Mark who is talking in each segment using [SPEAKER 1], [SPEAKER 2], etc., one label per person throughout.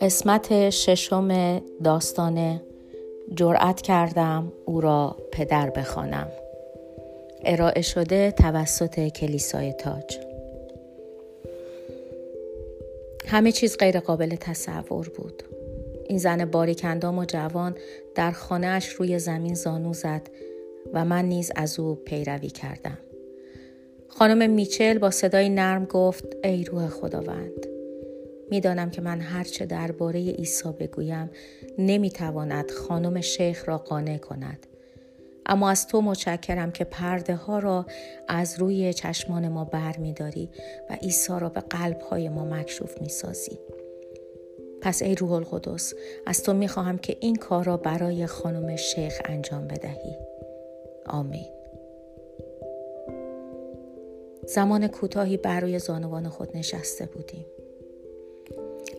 [SPEAKER 1] قسمت ششم داستان جرأت کردم او را پدر بخوانم. ارائه شده توسط کلیسای تاج. همه چیز غیر قابل تصور بود. این زن باریکندام و جوان در خانهاش روی زمین زانو زد و من نیز از او پیروی کردم. خانم میچل با صدای نرم گفت ای روح خداوند می‌دانم که من هرچه درباره عیسی بگویم نمی‌تواند خانم شیخ را قانع کند اما از تو متشکرم که پرده ها را از روی چشمان ما بر می داری و عیسی را به قلب های ما مکشوف می سازی. پس ای روح القدس از تو می خواهم که این کار را برای خانم شیخ انجام بدهی. آمین. زمان کوتاهی بر روی زانوان خود نشسته بودیم.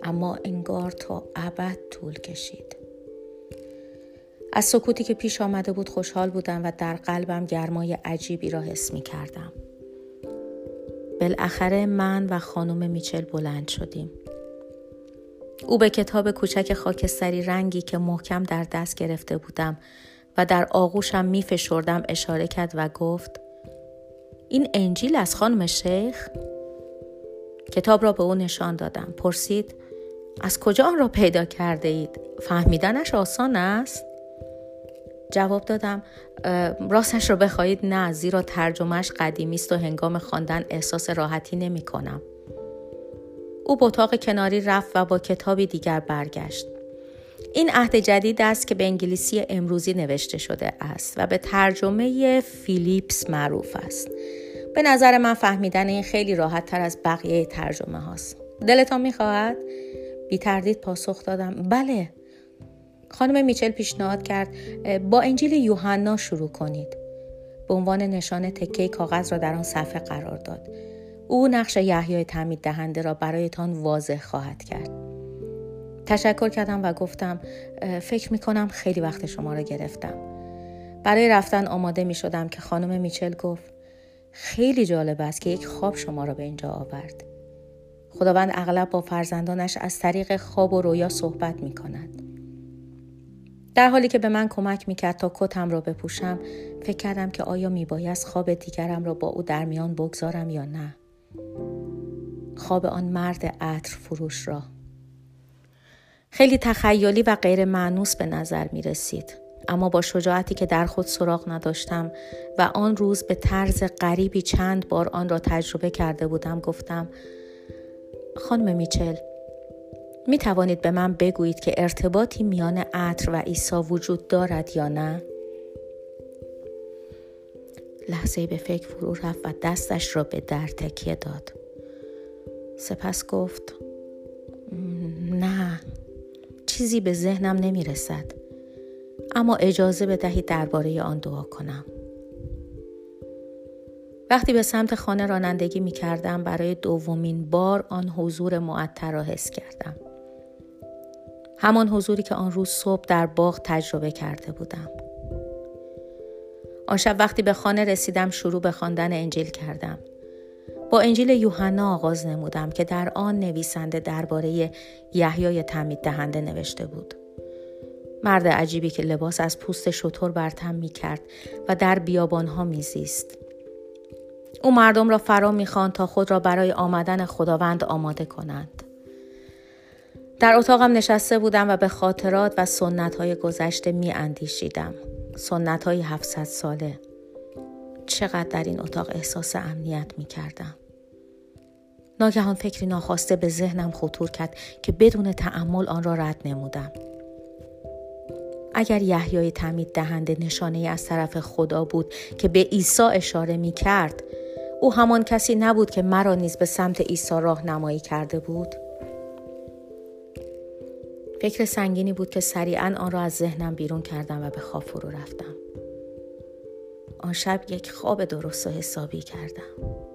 [SPEAKER 1] اما انگار تا ابد طول کشید. از سکوتی که پیش آمده بود خوشحال بودم و در قلبم گرمای عجیبی را حس می کردم. بالاخره من و خانم میچل بلند شدیم. او به کتاب کوچک خاکستری رنگی که محکم در دست گرفته بودم و در آغوشم می فشردم اشاره کرد و گفت این انجیل از خانم شیخ؟ کتاب را به او نشان دادم. پرسید از کجا آن را پیدا کرده اید؟ فهمیدنش آسان است؟ جواب دادم راستش رو بخواهید نه زیرا ترجمهش قدیمی است و هنگام خواندن احساس راحتی نمی کنم. او به اتاق کناری رفت و با کتابی دیگر برگشت. این عهد جدید است که به انگلیسی امروزی نوشته شده است و به ترجمه فیلیپس معروف است. به نظر من فهمیدن این خیلی راحت تر از بقیه ترجمه هاست. دلتان می‌خواهد؟ بی تردید پاسخ دادم بله خانم میچل پیشنهاد کرد با انجیل یوحنا شروع کنید به عنوان نشان تکه کاغذ را در آن صفحه قرار داد او نقش یحیای تعمید دهنده را برایتان واضح خواهد کرد تشکر کردم و گفتم فکر می کنم خیلی وقت شما را گرفتم برای رفتن آماده می شدم که خانم میچل گفت خیلی جالب است که یک خواب شما را به اینجا آورد خداوند اغلب با فرزندانش از طریق خواب و رویا صحبت می کند. در حالی که به من کمک می کرد تا کتم را بپوشم فکر کردم که آیا می بایست خواب دیگرم را با او در میان بگذارم یا نه. خواب آن مرد عطر فروش را. خیلی تخیلی و غیر معنوس به نظر می رسید. اما با شجاعتی که در خود سراغ نداشتم و آن روز به طرز غریبی چند بار آن را تجربه کرده بودم گفتم خانم میچل می توانید به من بگویید که ارتباطی میان عطر و عیسی وجود دارد یا نه؟ لحظه به فکر فرو رفت و دستش را به در تکیه داد. سپس گفت نه چیزی به ذهنم نمی رسد. اما اجازه بدهید درباره آن دعا کنم. وقتی به سمت خانه رانندگی می کردم برای دومین بار آن حضور معطر را حس کردم. همان حضوری که آن روز صبح در باغ تجربه کرده بودم. آن شب وقتی به خانه رسیدم شروع به خواندن انجیل کردم. با انجیل یوحنا آغاز نمودم که در آن نویسنده درباره یحیای تعمید دهنده نوشته بود. مرد عجیبی که لباس از پوست شطور برتم می کرد و در بیابان ها میزیست. او مردم را فرا می‌خواند تا خود را برای آمدن خداوند آماده کنند. در اتاقم نشسته بودم و به خاطرات و سنت های گذشته می اندیشیدم. سنت های 700 ساله. چقدر در این اتاق احساس امنیت می کردم. ناگهان فکری ناخواسته به ذهنم خطور کرد که بدون تعمل آن را رد نمودم. اگر یحیای تعمید دهنده نشانه از طرف خدا بود که به عیسی اشاره می کرد او همان کسی نبود که مرا نیز به سمت عیسی راهنمایی کرده بود. فکر سنگینی بود که سریعا آن را از ذهنم بیرون کردم و به خواب فرو رفتم. آن شب یک خواب درست و حسابی کردم.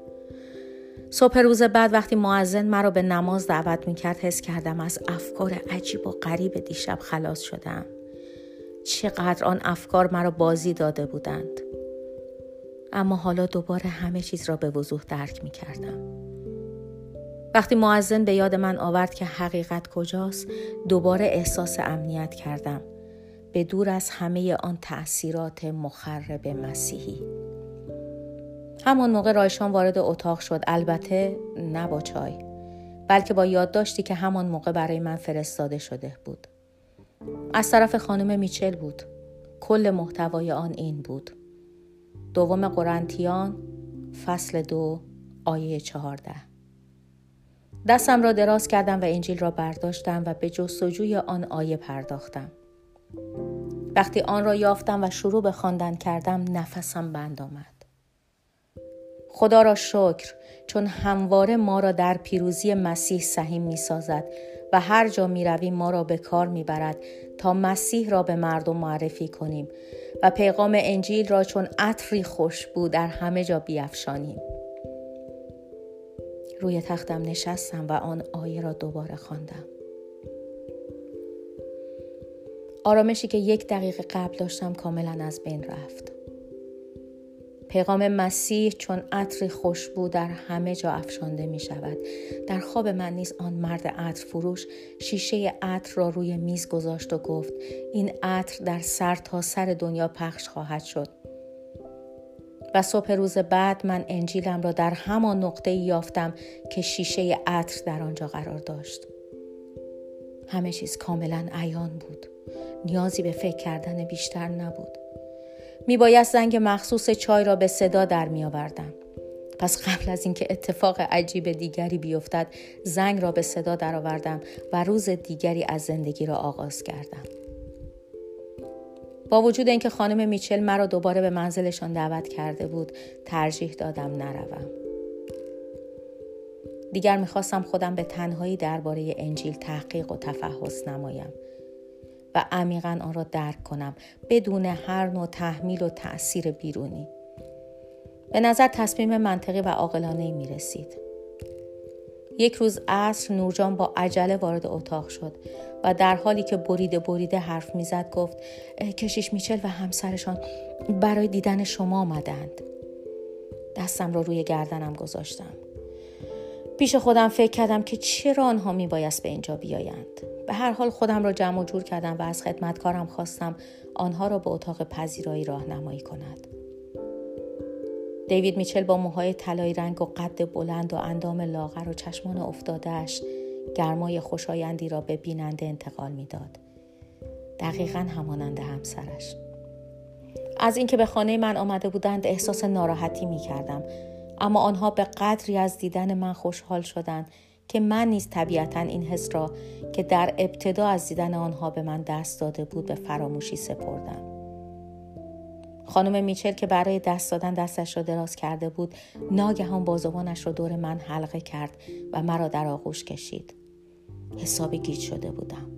[SPEAKER 1] صبح روز بعد وقتی معزن مرا به نماز دعوت می کرد حس کردم از افکار عجیب و غریب دیشب خلاص شدم. چقدر آن افکار مرا بازی داده بودند. اما حالا دوباره همه چیز را به وضوح درک می کردم. وقتی معزن به یاد من آورد که حقیقت کجاست دوباره احساس امنیت کردم. به دور از همه آن تأثیرات مخرب مسیحی. همان موقع رایشان وارد اتاق شد البته نه با چای بلکه با یادداشتی که همان موقع برای من فرستاده شده بود. از طرف خانم میچل بود. کل محتوای آن این بود. دوم قرنتیان فصل دو آیه چهارده. دستم را دراز کردم و انجیل را برداشتم و به جستجوی آن آیه پرداختم. وقتی آن را یافتم و شروع به خواندن کردم نفسم بند آمد. خدا را شکر چون همواره ما را در پیروزی مسیح سهیم می سازد و هر جا می رویم ما را به کار می برد تا مسیح را به مردم معرفی کنیم و پیغام انجیل را چون عطری خوشبو در همه جا بیافشانیم. روی تختم نشستم و آن آیه را دوباره خواندم. آرامشی که یک دقیقه قبل داشتم کاملا از بین رفت. پیغام مسیح چون عطر خوشبو در همه جا افشانده می شود. در خواب من نیز آن مرد عطر فروش شیشه عطر را روی میز گذاشت و گفت این عطر در سر تا سر دنیا پخش خواهد شد. و صبح روز بعد من انجیلم را در همان نقطه یافتم که شیشه عطر در آنجا قرار داشت. همه چیز کاملا عیان بود. نیازی به فکر کردن بیشتر نبود. می باید زنگ مخصوص چای را به صدا در می آوردم. پس قبل از اینکه اتفاق عجیب دیگری بیفتد زنگ را به صدا درآوردم و روز دیگری از زندگی را آغاز کردم. با وجود اینکه خانم میچل مرا دوباره به منزلشان دعوت کرده بود ترجیح دادم نروم. دیگر می‌خواستم خودم به تنهایی درباره انجیل تحقیق و تفحص نمایم و عمیقا آن را درک کنم بدون هر نوع تحمیل و تأثیر بیرونی. به نظر تصمیم منطقی و عاقلانه می رسید. یک روز عصر نورجان با عجله وارد اتاق شد و در حالی که بریده بریده حرف می‌زد گفت کشیش میچل و همسرشان برای دیدن شما آمدند. دستم را روی گردنم گذاشتم. پیش خودم فکر کردم که چرا آنها میبایست به اینجا بیایند. به هر حال خودم را جمع و جور کردم و از خدمتکارم خواستم آنها را به اتاق پذیرایی راهنمایی کند. دیوید میچل با موهای طلایی رنگ و قد بلند و اندام لاغر و چشمان افتادهش گرمای خوشایندی را به بیننده انتقال می‌داد. دقیقا همانند همسرش. از اینکه به خانه من آمده بودند احساس ناراحتی می کردم. اما آنها به قدری از دیدن من خوشحال شدند که من نیز طبیعتا این حس را که در ابتدا از دیدن آنها به من دست داده بود به فراموشی سپردم. خانم میچل که برای دست دادن دستش را دراز کرده بود ناگهان بازوانش را دور من حلقه کرد و مرا در آغوش کشید. حسابی گیج شده بودم.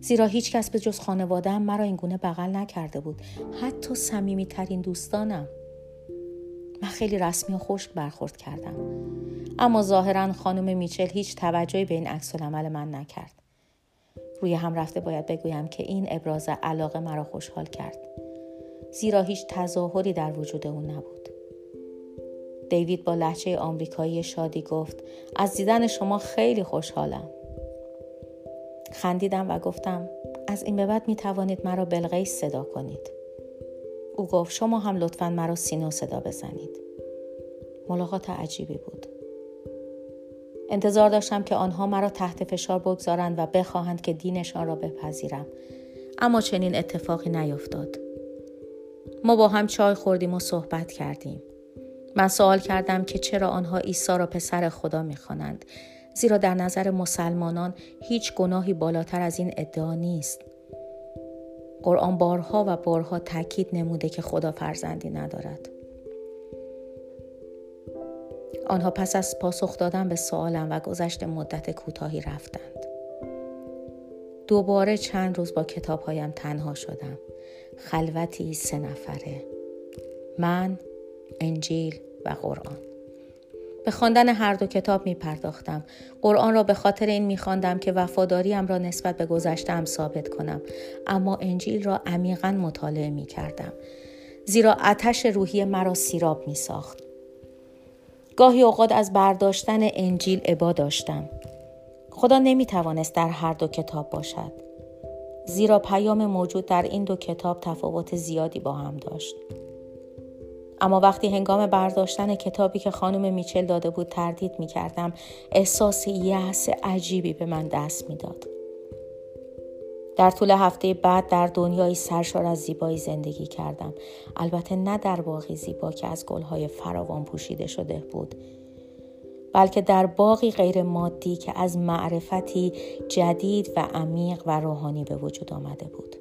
[SPEAKER 1] زیرا هیچ کس به جز خانوادم مرا اینگونه بغل نکرده بود. حتی صمیمی ترین دوستانم. من خیلی رسمی و خشک برخورد کردم. اما ظاهرا خانم میچل هیچ توجهی به این عکس عمل من نکرد. روی هم رفته باید بگویم که این ابراز علاقه مرا خوشحال کرد. زیرا هیچ تظاهری در وجود او نبود. دیوید با لحچه آمریکایی شادی گفت از دیدن شما خیلی خوشحالم. خندیدم و گفتم از این به بعد می توانید مرا بلغیس صدا کنید. او گفت شما هم لطفا مرا سینو صدا بزنید. ملاقات عجیبی بود. انتظار داشتم که آنها مرا تحت فشار بگذارند و بخواهند که دینشان را بپذیرم. اما چنین اتفاقی نیفتاد. ما با هم چای خوردیم و صحبت کردیم. من سوال کردم که چرا آنها عیسی را پسر خدا می‌خوانند زیرا در نظر مسلمانان هیچ گناهی بالاتر از این ادعا نیست. قرآن بارها و بارها تاکید نموده که خدا فرزندی ندارد. آنها پس از پاسخ دادن به سوالم و گذشت مدت کوتاهی رفتند. دوباره چند روز با کتابهایم تنها شدم. خلوتی سه نفره. من، انجیل و قرآن. به خواندن هر دو کتاب می پرداختم. قرآن را به خاطر این می خواندم که وفاداریم را نسبت به گذشتم ثابت کنم. اما انجیل را عمیقا مطالعه می کردم. زیرا آتش روحی مرا سیراب می ساخت. گاهی اوقات از برداشتن انجیل عبا داشتم. خدا نمی توانست در هر دو کتاب باشد. زیرا پیام موجود در این دو کتاب تفاوت زیادی با هم داشت. اما وقتی هنگام برداشتن کتابی که خانم میچل داده بود تردید می کردم احساس یأس عجیبی به من دست می‌داد. در طول هفته بعد در دنیای سرشار از زیبایی زندگی کردم البته نه در باقی زیبا که از گلهای فراوان پوشیده شده بود بلکه در باقی غیر مادی که از معرفتی جدید و عمیق و روحانی به وجود آمده بود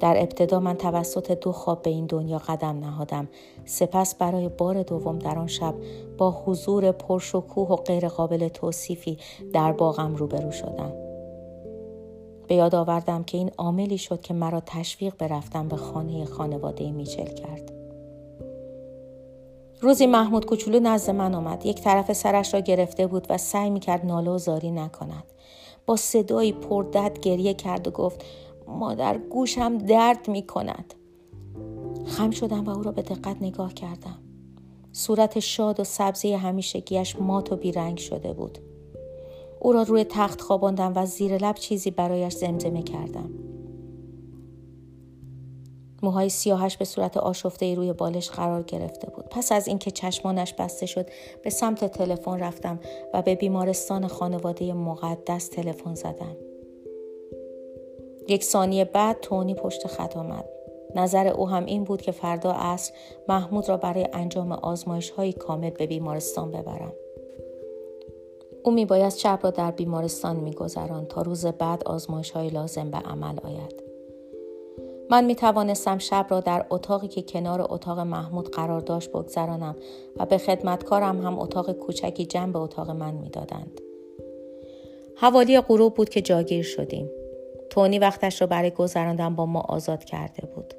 [SPEAKER 1] در ابتدا من توسط دو خواب به این دنیا قدم نهادم سپس برای بار دوم در آن شب با حضور پرشکوه و غیرقابل توصیفی در باغم روبرو شدم به یاد آوردم که این عاملی شد که مرا تشویق برفتم به خانه خانواده میچل کرد. روزی محمود کوچولو نزد من آمد. یک طرف سرش را گرفته بود و سعی می‌کرد ناله و زاری نکند. با صدایی پردت گریه کرد و گفت مادر گوشم درد می کند. خم شدم و او را به دقت نگاه کردم. صورت شاد و سبزی همیشگیش مات و بیرنگ شده بود. او را روی تخت خواباندم و زیر لب چیزی برایش زمزمه کردم. موهای سیاهش به صورت آشفته روی بالش قرار گرفته بود. پس از اینکه چشمانش بسته شد به سمت تلفن رفتم و به بیمارستان خانواده مقدس تلفن زدم. یک ثانیه بعد تونی پشت خط آمد. نظر او هم این بود که فردا عصر محمود را برای انجام آزمایش های کامل به بیمارستان ببرم. او می باید شب را در بیمارستان می گذران تا روز بعد آزمایش های لازم به عمل آید. من می توانستم شب را در اتاقی که کنار اتاق محمود قرار داشت بگذرانم و به خدمتکارم هم اتاق کوچکی جنب اتاق من می دادند. حوالی غروب بود که جاگیر شدیم. تونی وقتش را برای گذراندن با ما آزاد کرده بود.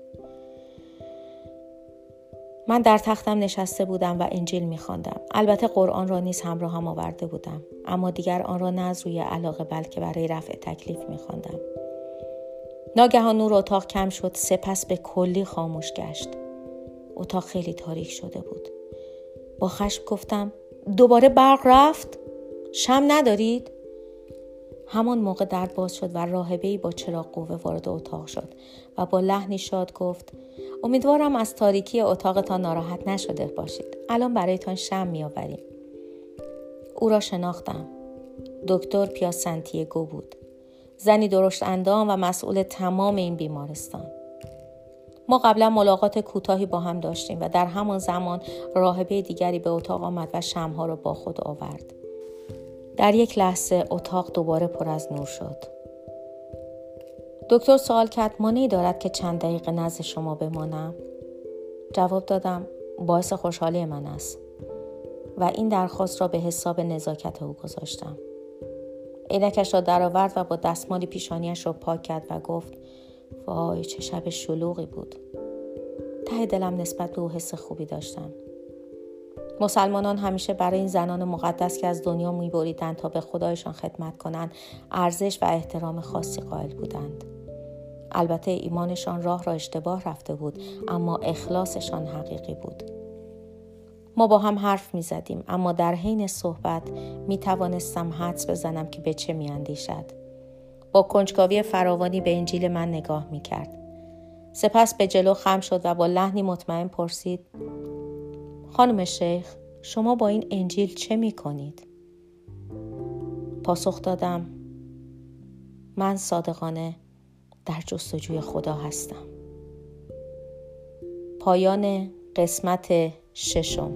[SPEAKER 1] من در تختم نشسته بودم و انجیل میخواندم. البته قرآن را نیز همراه هم آورده بودم. اما دیگر آن را نه از روی علاقه بلکه برای رفع تکلیف میخواندم. ناگهان نور اتاق کم شد سپس به کلی خاموش گشت. اتاق خیلی تاریک شده بود. با خشم گفتم دوباره برق رفت؟ شم ندارید؟ همان موقع در باز شد و راهبه با چراغ قوه وارد اتاق شد و با لحنی شاد گفت امیدوارم از تاریکی اتاقتان ناراحت نشده باشید. الان برایتان شم میآوریم. او را شناختم. دکتر پیا سنتیگو بود. زنی درشت اندام و مسئول تمام این بیمارستان. ما قبلا ملاقات کوتاهی با هم داشتیم و در همان زمان راهبه دیگری به اتاق آمد و شمها را با خود آورد. در یک لحظه اتاق دوباره پر از نور شد. دکتر سوال کرد مانعی دارد که چند دقیقه نزد شما بمانم؟ جواب دادم باعث خوشحالی من است و این درخواست را به حساب نزاکت او گذاشتم. عینکش را درآورد و با دستمالی پیشانیش را پاک کرد و گفت وای چه شب شلوغی بود. ته دلم نسبت به او حس خوبی داشتم. مسلمانان همیشه برای این زنان مقدس که از دنیا میبریدند تا به خدایشان خدمت کنند ارزش و احترام خاصی قائل بودند البته ایمانشان راه را اشتباه رفته بود اما اخلاصشان حقیقی بود ما با هم حرف می زدیم اما در حین صحبت می توانستم حدس بزنم که به چه می اندیشد. با کنجکاوی فراوانی به انجیل من نگاه می کرد. سپس به جلو خم شد و با لحنی مطمئن پرسید خانم شیخ شما با این انجیل چه می کنید؟ پاسخ دادم من صادقانه در جستجوی خدا هستم پایان قسمت ششم